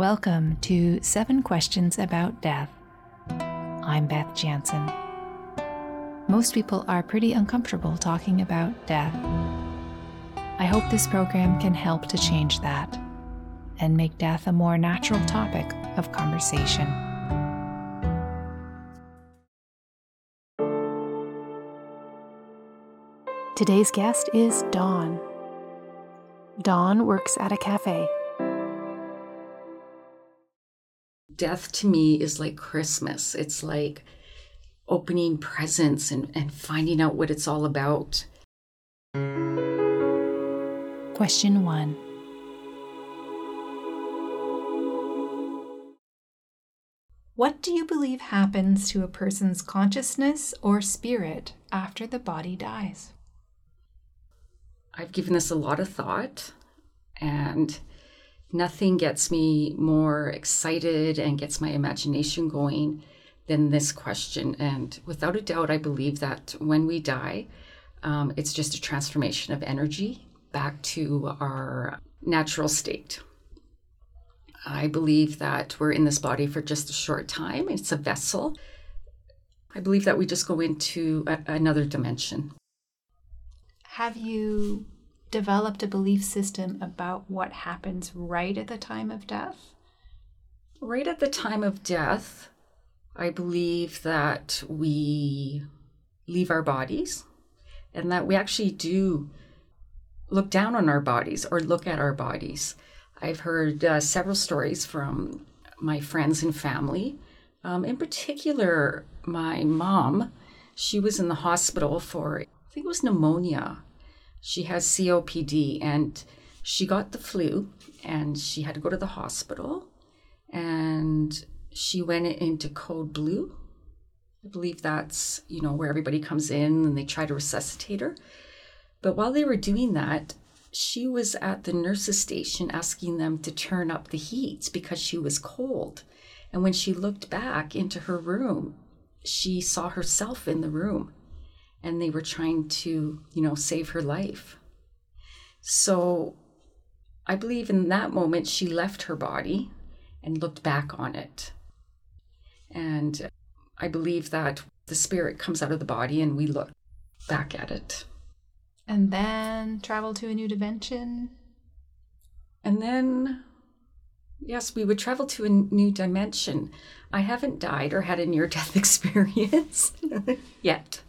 Welcome to Seven Questions About Death. I'm Beth Jansen. Most people are pretty uncomfortable talking about death. I hope this program can help to change that and make death a more natural topic of conversation. Today's guest is Dawn. Dawn works at a cafe death to me is like Christmas. It's like opening presents and, and finding out what it's all about. Question one What do you believe happens to a person's consciousness or spirit after the body dies? I've given this a lot of thought, and Nothing gets me more excited and gets my imagination going than this question. And without a doubt, I believe that when we die, um, it's just a transformation of energy back to our natural state. I believe that we're in this body for just a short time, it's a vessel. I believe that we just go into a, another dimension. Have you developed a belief system about what happens right at the time of death? Right at the time of death, I believe that we leave our bodies and that we actually do look down on our bodies or look at our bodies. I've heard uh, several stories from my friends and family. Um, in particular, my mom, she was in the hospital for, I think it was pneumonia she has COPD and she got the flu and she had to go to the hospital and she went into code blue. I believe that's, you know, where everybody comes in and they try to resuscitate her. But while they were doing that, she was at the nurse's station asking them to turn up the heat because she was cold. And when she looked back into her room, she saw herself in the room and they were trying to, you know, save her life. So I believe in that moment she left her body and looked back on it. And I believe that the spirit comes out of the body and we look back at it. And then travel to a new dimension. And then, yes, we would travel to a new dimension. I haven't died or had a near death experience yet.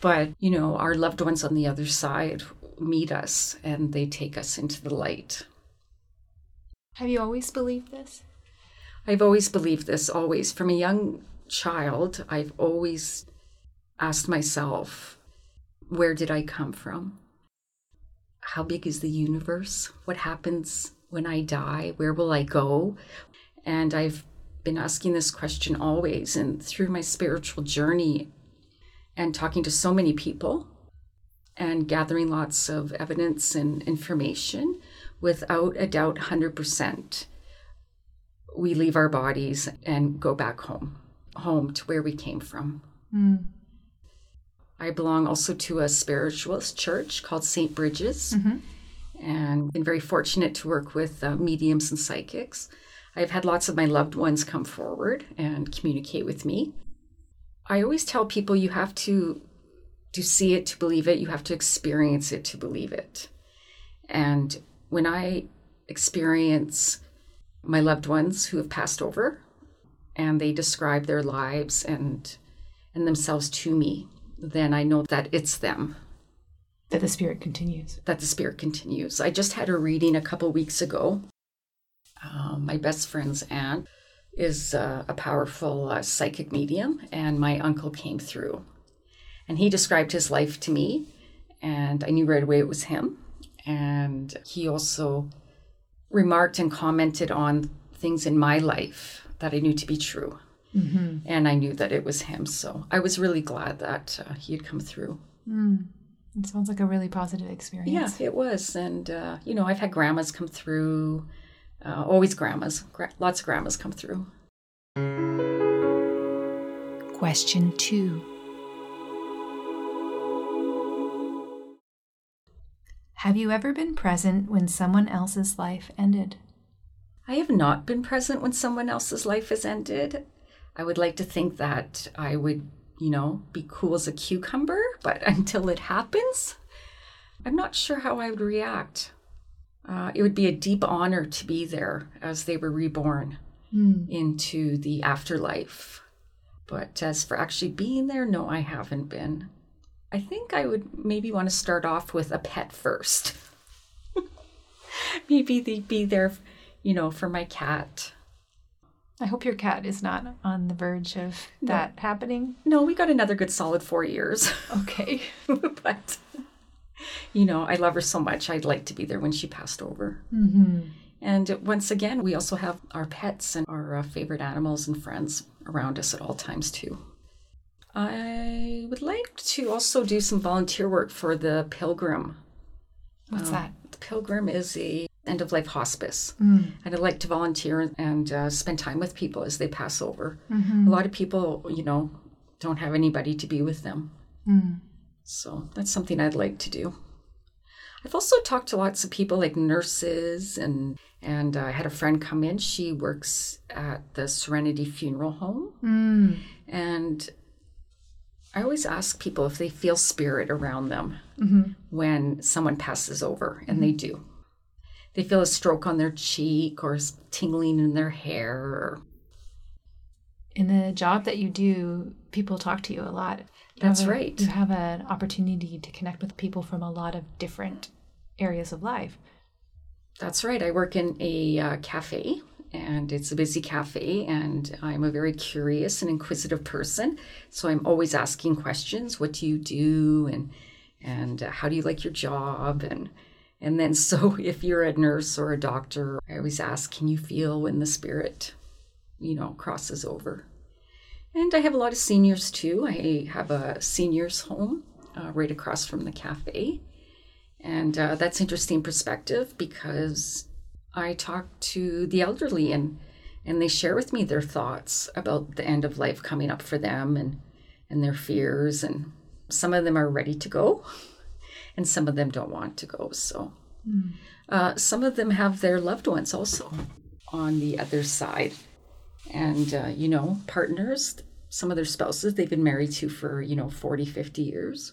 But, you know, our loved ones on the other side meet us and they take us into the light. Have you always believed this? I've always believed this, always. From a young child, I've always asked myself, where did I come from? How big is the universe? What happens when I die? Where will I go? And I've been asking this question always. And through my spiritual journey, and talking to so many people and gathering lots of evidence and information, without a doubt, 100%, we leave our bodies and go back home, home to where we came from. Mm. I belong also to a spiritualist church called St. Bridges, mm-hmm. and been very fortunate to work with uh, mediums and psychics. I've had lots of my loved ones come forward and communicate with me. I always tell people you have to to see it to believe it, you have to experience it to believe it. And when I experience my loved ones who have passed over and they describe their lives and and themselves to me, then I know that it's them. That the spirit continues. That the spirit continues. I just had a reading a couple weeks ago. Um, my best friend's aunt is uh, a powerful uh, psychic medium, and my uncle came through. And he described his life to me, and I knew right away it was him. And he also remarked and commented on things in my life that I knew to be true. Mm-hmm. And I knew that it was him. So I was really glad that uh, he had come through. Mm. It sounds like a really positive experience. Yeah, it was. And, uh, you know, I've had grandmas come through uh, always grandmas. Gra- lots of grandmas come through. Question two Have you ever been present when someone else's life ended? I have not been present when someone else's life has ended. I would like to think that I would, you know, be cool as a cucumber, but until it happens, I'm not sure how I would react. Uh, it would be a deep honor to be there as they were reborn Mm. into the afterlife. But as for actually being there, no, I haven't been. I think I would maybe want to start off with a pet first. maybe they'd be there, you know, for my cat. I hope your cat is not on the verge of that happening. No, we got another good solid four years. Okay. but, you know, I love her so much. I'd like to be there when she passed over. Mm-hmm. And once again, we also have our pets and our uh, favorite animals and friends around us at all times, too. I would like to also do some volunteer work for the Pilgrim. What's Um, that? The Pilgrim is a end of life hospice. Mm. And I'd like to volunteer and uh, spend time with people as they pass over. Mm-hmm. A lot of people, you know, don't have anybody to be with them. Mm. So that's something I'd like to do. I've also talked to lots of people like nurses and and uh, I had a friend come in. She works at the Serenity Funeral Home Mm. and I always ask people if they feel spirit around them Mm-hmm. when someone passes over and they do. They feel a stroke on their cheek or tingling in their hair In the job that you do, people talk to you a lot. You That's a- right. You have an opportunity to connect with people from a lot of different areas of life. That's right. I work in a uh, cafe, and it's a busy cafe, and I'm a very curious and inquisitive person. So I'm always asking questions. What do you do, and and uh, how do you like your job, and and then so if you're a nurse or a doctor, I always ask, can you feel when the spirit, you know, crosses over? And I have a lot of seniors too. I have a seniors home uh, right across from the cafe. And uh, that's interesting perspective because I talk to the elderly and and they share with me their thoughts about the end of life coming up for them and and their fears and some of them are ready to go and some of them don't want to go so uh, some of them have their loved ones also on the other side and uh, you know partners some of their spouses they've been married to for you know 40 50 years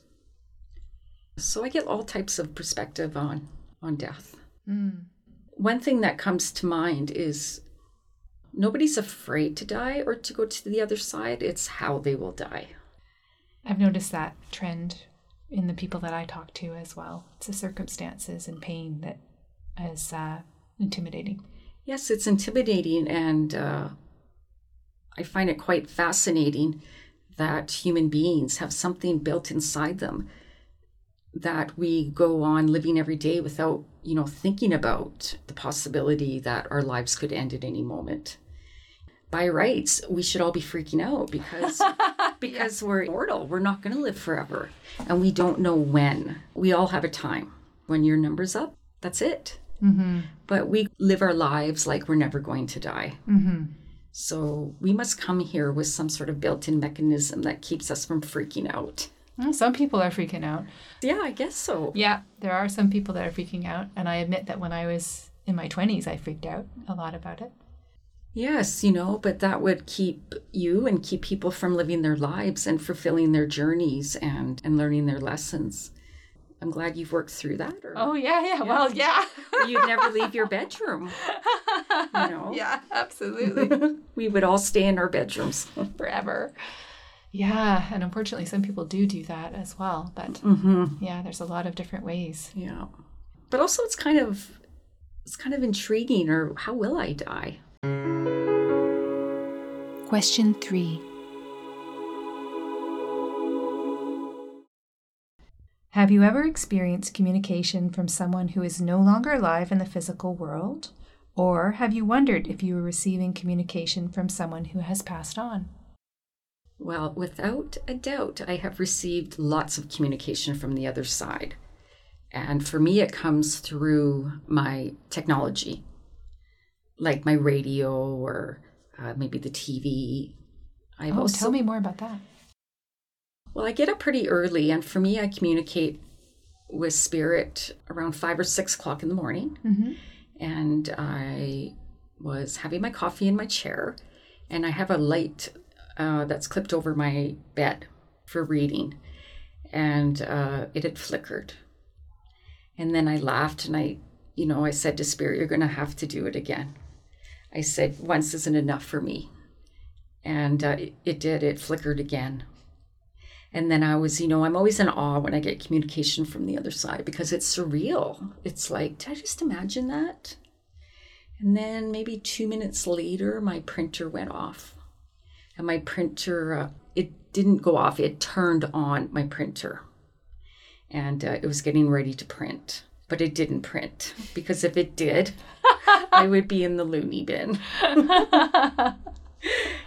so I get all types of perspective on on death. Mm. One thing that comes to mind is nobody's afraid to die or to go to the other side. It's how they will die. I've noticed that trend in the people that I talk to as well. It's the circumstances and pain that is uh, intimidating. Yes, it's intimidating, and uh, I find it quite fascinating that human beings have something built inside them that we go on living every day without, you know, thinking about the possibility that our lives could end at any moment. By rights, we should all be freaking out because because we're mortal. We're not going to live forever, and we don't know when. We all have a time. When your number's up, that's it. Mm-hmm. But we live our lives like we're never going to die. Mm-hmm. So we must come here with some sort of built in mechanism that keeps us from freaking out. Well, some people are freaking out. Yeah, I guess so. Yeah, there are some people that are freaking out. And I admit that when I was in my 20s, I freaked out a lot about it. Yes, you know, but that would keep you and keep people from living their lives and fulfilling their journeys and, and learning their lessons. I'm glad you've worked through that. Or, Oh, yeah, yeah. Well, yeah. you'd never leave your bedroom. You know? Yeah, absolutely. we would all stay in our bedrooms. Forever. Yeah, and unfortunately, some people do do that as well. But mm-hmm. yeah, there's a lot of different ways. Yeah. But also it's kind of it's kind of intriguing or how will I die? Question three Have you ever experienced communication from someone who is no longer alive in the physical world? Or have you wondered if you were receiving communication from someone who has passed on? Well, without a doubt, I have received lots of communication from the other side. And for me, it comes through my technology, like my radio or uh, maybe the TV. I've oh, also, tell me more about that. Well, I get up pretty early, and for me, I communicate with spirit around five or six o'clock in the morning. Mm-hmm. and I was having my coffee in my chair, and I have a light uh, that's clipped over my bed for reading, and uh, it had flickered. And then I laughed and I, you know, I said to Spirit, You're going to have to do it again. I said, Once isn't enough for me. And uh, it, it did, it flickered again. And then I was, you know, I'm always in awe when I get communication from the other side because it's surreal. It's like, did I just imagine that? And then maybe two minutes later, my printer went off. And my printer, uh, it didn't go off, it turned on my printer. And uh, it was getting ready to print, but it didn't print because if it did, I would be in the loony bin.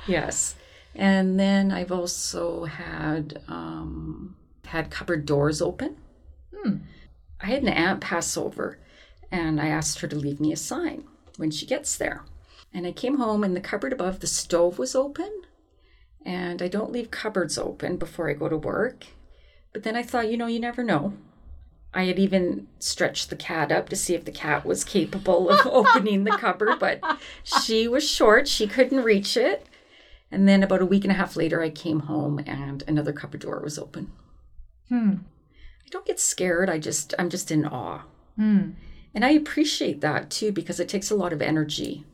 yes. And then I've also had um, had cupboard doors open. Hmm. I had an aunt pass over, and I asked her to leave me a sign when she gets there. And I came home, and the cupboard above the stove was open. And I don't leave cupboards open before I go to work. But then I thought, you know, you never know. I had even stretched the cat up to see if the cat was capable of opening the cupboard, but she was short. She couldn't reach it. And then about a week and a half later, I came home and another cupboard door was open. Hmm. I don't get scared. I just, I'm just in awe. Hmm. And I appreciate that too because it takes a lot of energy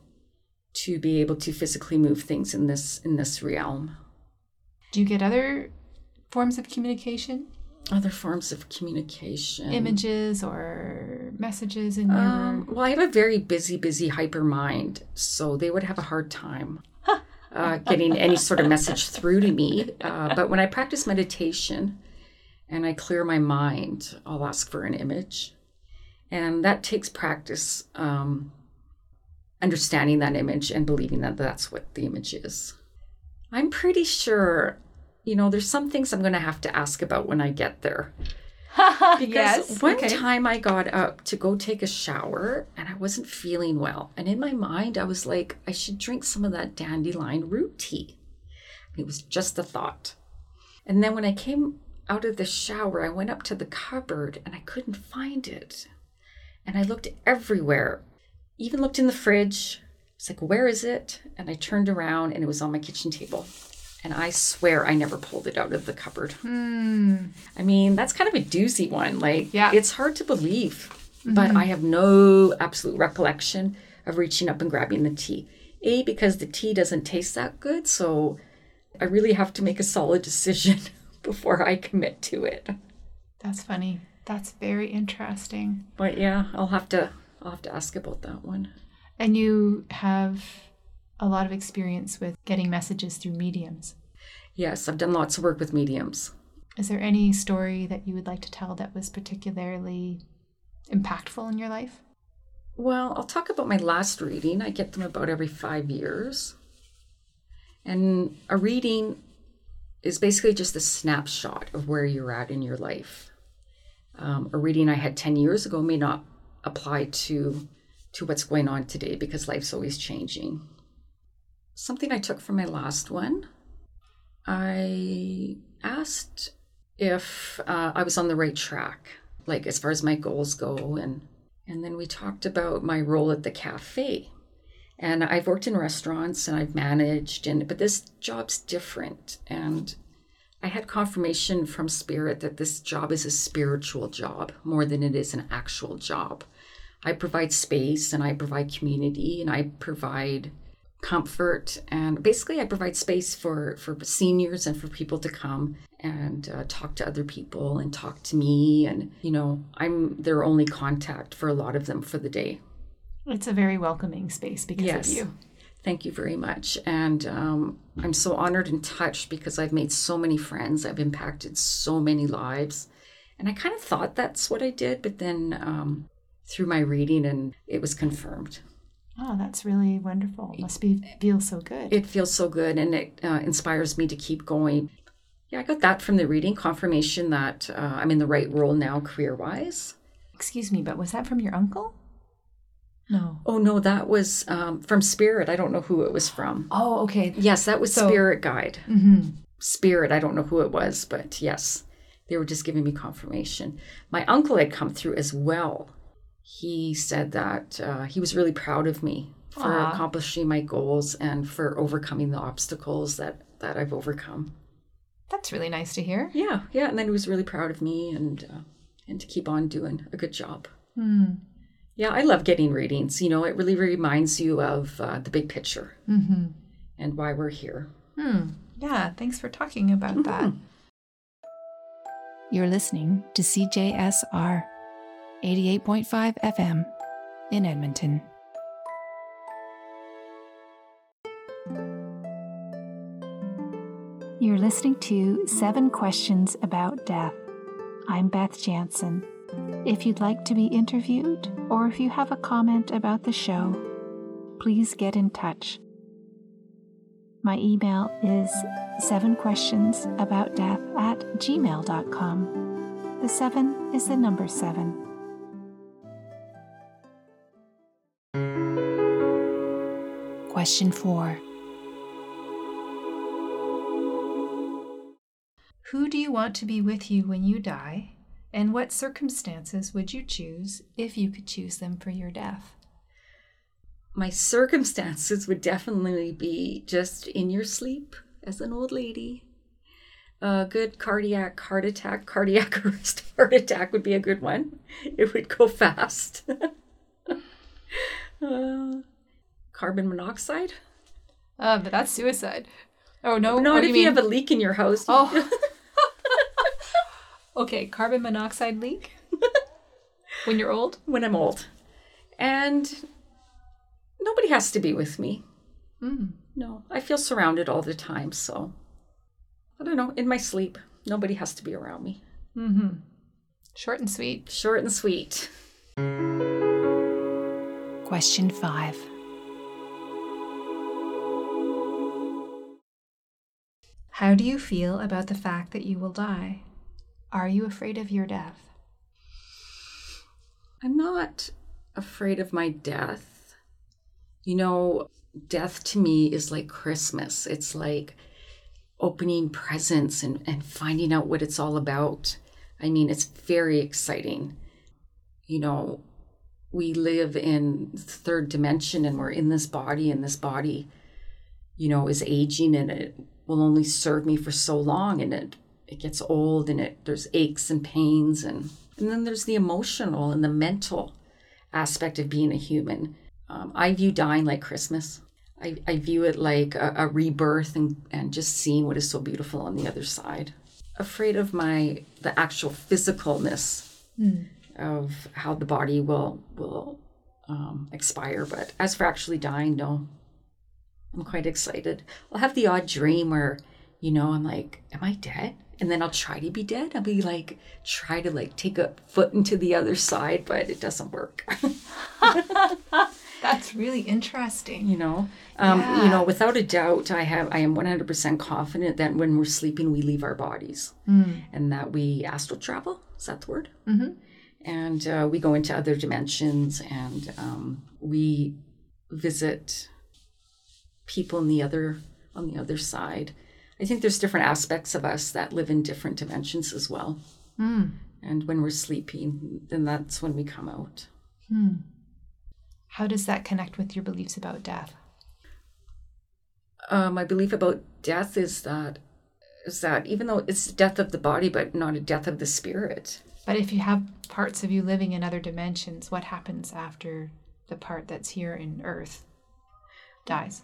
to be able to physically move things in this in this realm. Do you get other forms of communication? Other forms of communication. Images or messages in your Um, well, I have a very busy, busy hyper mind, so they would have a hard time uh, getting any sort of message through to me. Uh, but when I practice meditation and I clear my mind, I'll ask for an image. And that takes practice um, understanding that image and believing that that's what the image is. I'm pretty sure, you know, there's some things I'm going to have to ask about when I get there. Because yes. one okay. time I got up to go take a shower and I wasn't feeling well. And in my mind, I was like, I should drink some of that dandelion root tea. It was just a thought. And then when I came out of the shower, I went up to the cupboard and I couldn't find it. And I looked everywhere, even looked in the fridge. It's like, where is it? And I turned around and it was on my kitchen table. And I swear I never pulled it out of the cupboard. Hmm. I mean, that's kind of a doozy one. Like, Yeah. it's hard to believe, but I have no absolute recollection of reaching up and grabbing the tea. A, because the tea doesn't taste that good. So I really have to make a solid decision before I commit to it. That's funny. That's very interesting. But yeah, I'll have to. I'll have to ask about that one. And you have a lot of experience with getting messages through mediums. Yes, I've done lots of work with mediums. Is there any story that you would like to tell that was particularly impactful in your life? Well, I'll talk about my last reading. I get them about every five years. And a reading is basically just a snapshot of where you're at in your life. Um, a reading I had 10 years ago may not apply to, to what's going on today because life's always changing. Something I took from my last one, I asked if uh, I was on the right track, like as far as my goals go, and and then we talked about my role at the cafe. And I've worked in restaurants and I've managed, and but this job's different. And I had confirmation from Spirit that this job is a spiritual job more than it is an actual job. I provide space and I provide community and I provide comfort and basically I provide space for for seniors and for people to come and uh, talk to other people and talk to me and you know I'm their only contact for a lot of them for the day. It's a very welcoming space because Yes. of you. Thank you very much. And um, I'm so honored and touched because I've made so many friends. I've impacted so many lives. And I kind of thought that's what I did, but then um, through my reading, and it was confirmed. Oh, that's really wonderful. It Must be feel so good. It feels so good and it uh, inspires me to keep going. Yeah, I got that from the reading confirmation that uh, I'm in the right role now, career wise. Excuse me, but was that from your uncle? No. Oh, no, that was um, from Spirit. I don't know who it was from. Oh, okay. Yes, that was So- Spirit Guide. Mm-hmm. spirit. I don't know who it was, but yes, they were just giving me confirmation. My uncle had come through as well. He said that uh, he was really proud of me for Aw. accomplishing my goals and for overcoming the obstacles that that I've overcome. That's really nice to hear. Yeah, yeah, and then he was really proud of me and uh, and to keep on doing a good job. Hmm. Yeah, I love getting readings. You know, it really reminds you of uh, the big picture Mm-hmm. and why we're here. Hmm. Yeah, thanks for talking about that. You're listening to CJSR 88.5 FM in Edmonton. You're listening to Seven Questions About Death. I'm Beth Jansen. If you'd like to be interviewed or if you have a comment about the show, please get in touch. My email is seven questions about death at gmail.com. The seven is the number seven. Question four Who do you want to be with you when you die? And what circumstances would you choose if you could choose them for your death? My circumstances would definitely be just in your sleep as an old lady. A good cardiac heart attack, cardiac arrest heart attack would be a good one. It would go fast. uh, carbon monoxide? Uh, but that's suicide. Oh no! Not what if you you have a leak in your house. Oh. okay, carbon monoxide leak. when you're old. when I'm old. And nobody has to be with me. Mm. No, I feel surrounded all the time. So I don't know, in my sleep, nobody has to be around me. Mm-hmm. Short and sweet. Short and sweet. Question five. How do you feel about the fact that you will die? Are you afraid of your death? I'm not afraid of my death. You know, death to me is like Christmas. It's like opening presents and, and finding out what it's all about. I mean, it's very exciting. You know, we live in third dimension and we're in this body, and this body, you know, is aging and it will only serve me for so long and it it gets old and it there's aches and pains and and then there's the emotional and the mental aspect of being a human. Um, I view dying like Christmas. I, I view it like a, a rebirth and, and just seeing what is so beautiful on the other side. Afraid of my the actual physicalness of how the body will will um, expire, but as for actually dying, no. I'm quite excited. I'll have the odd dream where, you know, I'm like, am I dead? And then I'll try to be dead. I'll be like, try to like take a foot into the other side, but it doesn't work. That's really interesting. you know, um, you know, without a doubt, I have, I am 100% confident that when we're sleeping, we leave our bodies and that we astral travel. Is that the word? Mm-hmm. and uh, we go into other dimensions and um, we visit people in the other on the other side i think there's different aspects of us that live in different dimensions as well Mm. and when we're sleeping then that's when we come out Hmm. How does that connect with your beliefs about death? uh, my belief about death is that is that even though it's death of the body but not a death of the spirit But if you have parts of you living in other dimensions, what happens after the part that's here in Earth dies?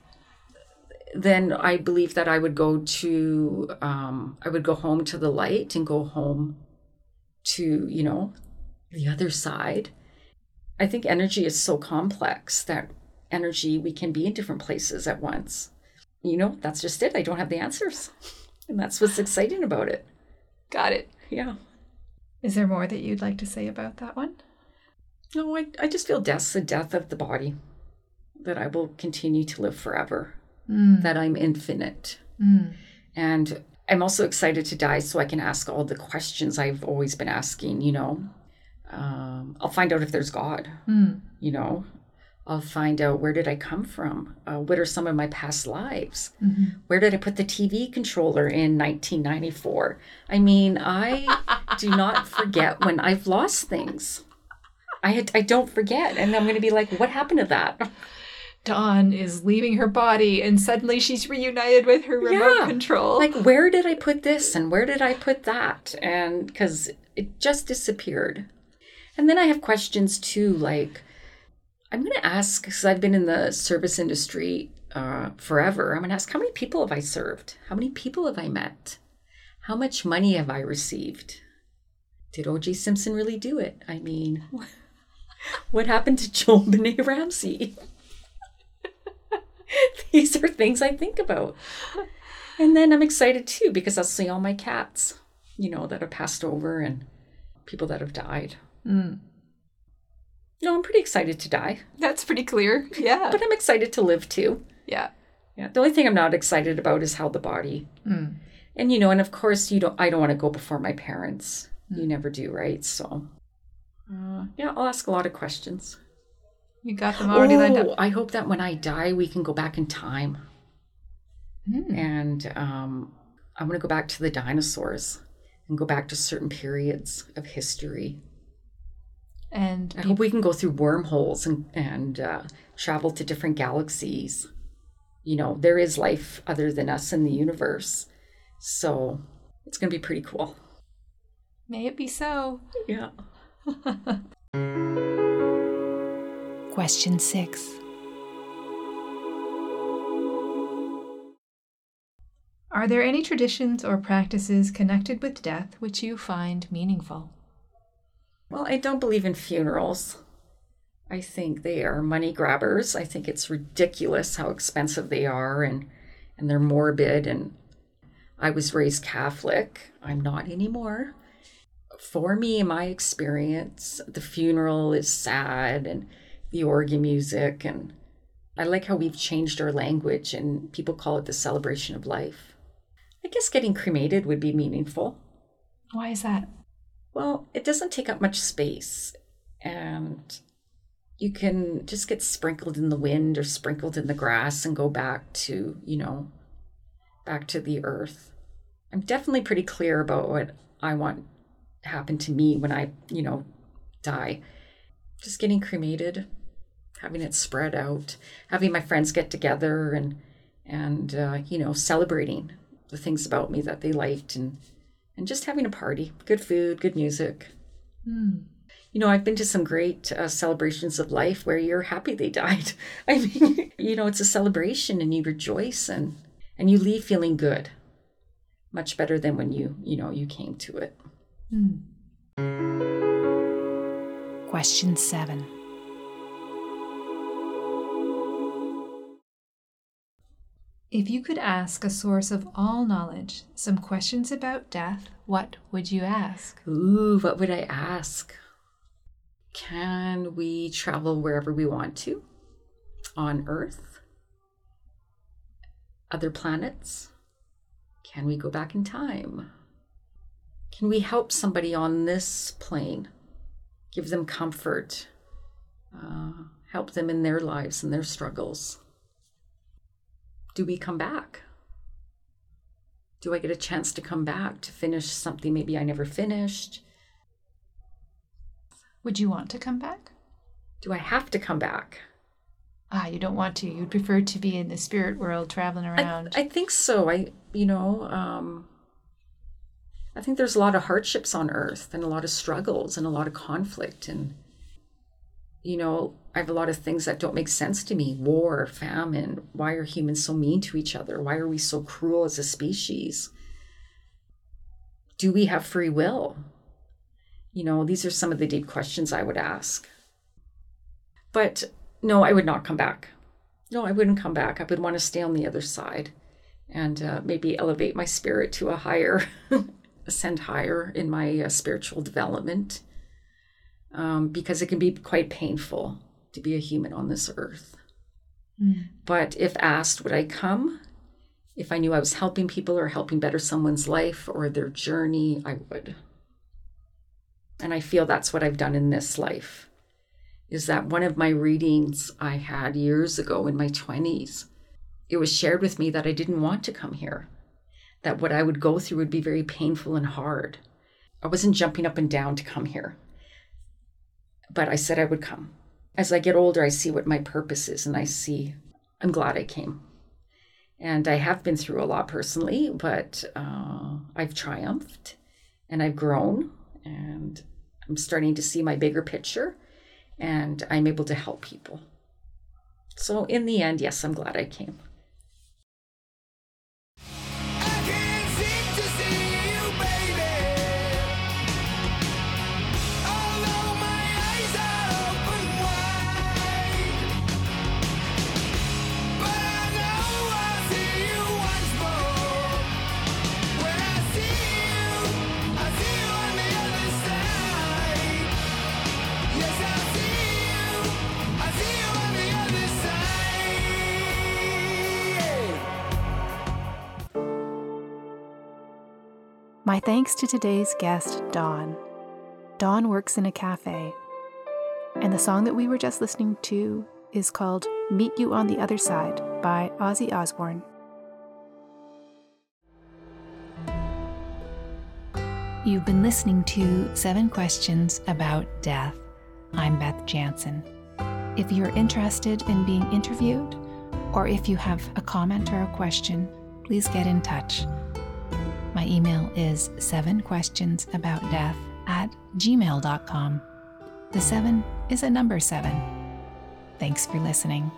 Then I believe that I would go to um, I would go home to the light and go home to you know the other side. I think energy is so complex that energy we can be in different places at once. You know, that's just it. I don't have the answers, and that's what's exciting about it. Got it. Yeah. Is there more that you'd like to say about that one? No, I, I just feel death's the death of the body. That I will continue to live forever. Mm. That I'm infinite. Mm. And I'm also excited to die so I can ask all the questions I've always been asking, you know. Um, I'll find out if there's God, Mm. you know. I'll find out where did I come from? Uh, what are some of my past lives? Mhm. Where did I put the TV controller in 1994? I mean, I do not forget when I've lost things. I, had, I don't forget. And I'm going to be like, what happened to that? Dawn is leaving her body and suddenly she's reunited with her remote Yeah. control. like where did i put this and where did i put that? And because it just disappeared. And then i have questions too like i'm going to ask because i've been in the service industry uh, forever i'm going to ask how many people have i served? How many people have i met? How much money have i received? Did oj simpson really do it? I mean what happened to JonBenét Ramsey these are things i think about and then I'm excited too because I'll see all my cats, you know, that have passed over and people that have died. Mm. No, I'm pretty excited to die, That's pretty clear. Yeah. but I'm excited to live too. yeah. Yeah. The only thing I'm not excited about is how the body. Mm. And you know, and of course, you don't. I don't want to go before my parents. You never do, right? So, uh, yeah, I'll ask a lot of questions. You got them already lined Oh, up. I hope that when I die, we can go back in time. Mm. and um, I want to go back to the dinosaurs and go back to certain periods of history. And I hope we can go through wormholes and and uh, travel to different galaxies. You know, there is life other than us in the universe, so it's going to be pretty cool. may it be so. Yeah. Question six. Are there any traditions or practices connected with death which you find meaningful? Well, I don't believe in funerals. I think they are money grabbers. I think it's ridiculous how expensive they are and and they're morbid and I was raised Catholic. I'm not anymore. For me, my experience, the funeral is sad and the organ music and I like how we've changed our language and people call it the celebration of life. I guess getting cremated would be meaningful. Why is that? Well, it doesn't take up much space, and you can just get sprinkled in the wind or sprinkled in the grass and go back to, you know, back to the earth. I'm definitely pretty clear about what I want to happen to me when I, you know, die. Just getting cremated, having it spread out, having my friends get together and and uh, you know, celebrating the things about me that they liked and and just having a party, good food, good music. Hmm. You know, I've been to some great uh, celebrations of life where you're happy they died. I mean, you know, it's a celebration and you rejoice and and you leave feeling good. Much better than when you, you know, you came to it. Question seven. If you could ask a source of all knowledge some questions about death, what would you ask? Ooh, what would I ask? Can we travel wherever we want to on Earth? Other planets? Can we go back in time? Can we help somebody on this plane? Give them comfort, uh, help them in their lives and their struggles? Do we come back? Do I get a chance to come back to finish something maybe I never finished? Would you want to come back? Do I have to come back? Ah, you don't want to. You'd prefer to be in the spirit world traveling I, around. I think so. I, you know, um, I think there's a lot of hardships on earth and a lot of struggles and a lot of conflict. And, you know, I have a lot of things that don't make sense to me war, famine. Why are humans so mean to each other? Why are we so cruel as a species? Do we have free will? You know, these are some of the deep questions I would ask. But no, I would not come back. No, I wouldn't come back. I would want to stay on the other side and uh, maybe elevate my spirit to a higher, ascend higher in my uh, spiritual development um, because it can be quite painful to be a human on this earth. Mm. But if asked, would I come? If I knew I was helping people or helping better someone's life or their journey, I would. And I feel that's what I've done in this life. Is that one of my readings I had years ago in my 20s? It was shared with me that I didn't want to come here, that what I would go through would be very painful and hard. I wasn't jumping up and down to come here, but I said I would come as I get older, I see what my purpose is, and I see I'm glad I came. And I have been through a lot personally, but uh, I've triumphed and I've grown, and I'm starting to see my bigger picture, and I'm able to help people. So, in the end, yes, I'm glad I came. My thanks to today's guest, Dawn. Dawn works in a cafe, and the song that we were just listening to is called Meet You on the Other Side by Ozzy Osbourne. You've been listening to Seven Questions About Death. I'm Beth Jansen. If you're interested in being interviewed, or if you have a comment or a question, please get in touch. My email is seven questions about death at gmail.com. The seven is a number seven. Thanks for listening.